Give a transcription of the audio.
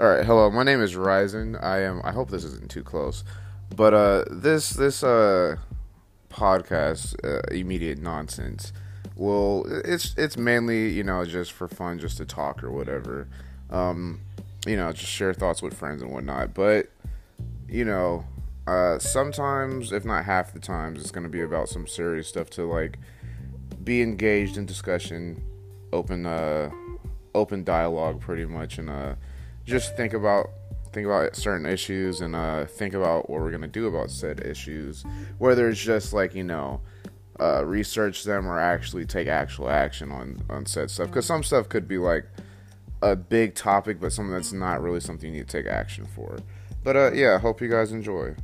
All right, hello. My name is Ryzen. I am. I hope this isn't too close, but uh, this this uh podcast, uh, immediate nonsense. Well, it's it's mainly you know just for fun, just to talk or whatever. Um, you know, just share thoughts with friends and whatnot. But you know, uh, sometimes, if not half the times, it's gonna be about some serious stuff to like be engaged in discussion, open uh open dialogue, pretty much, and uh just think about think about certain issues and uh, think about what we're gonna do about said issues. Whether it's just like you know, uh, research them or actually take actual action on on said stuff. Because some stuff could be like a big topic, but something that's not really something you need to take action for. But uh, yeah, hope you guys enjoy.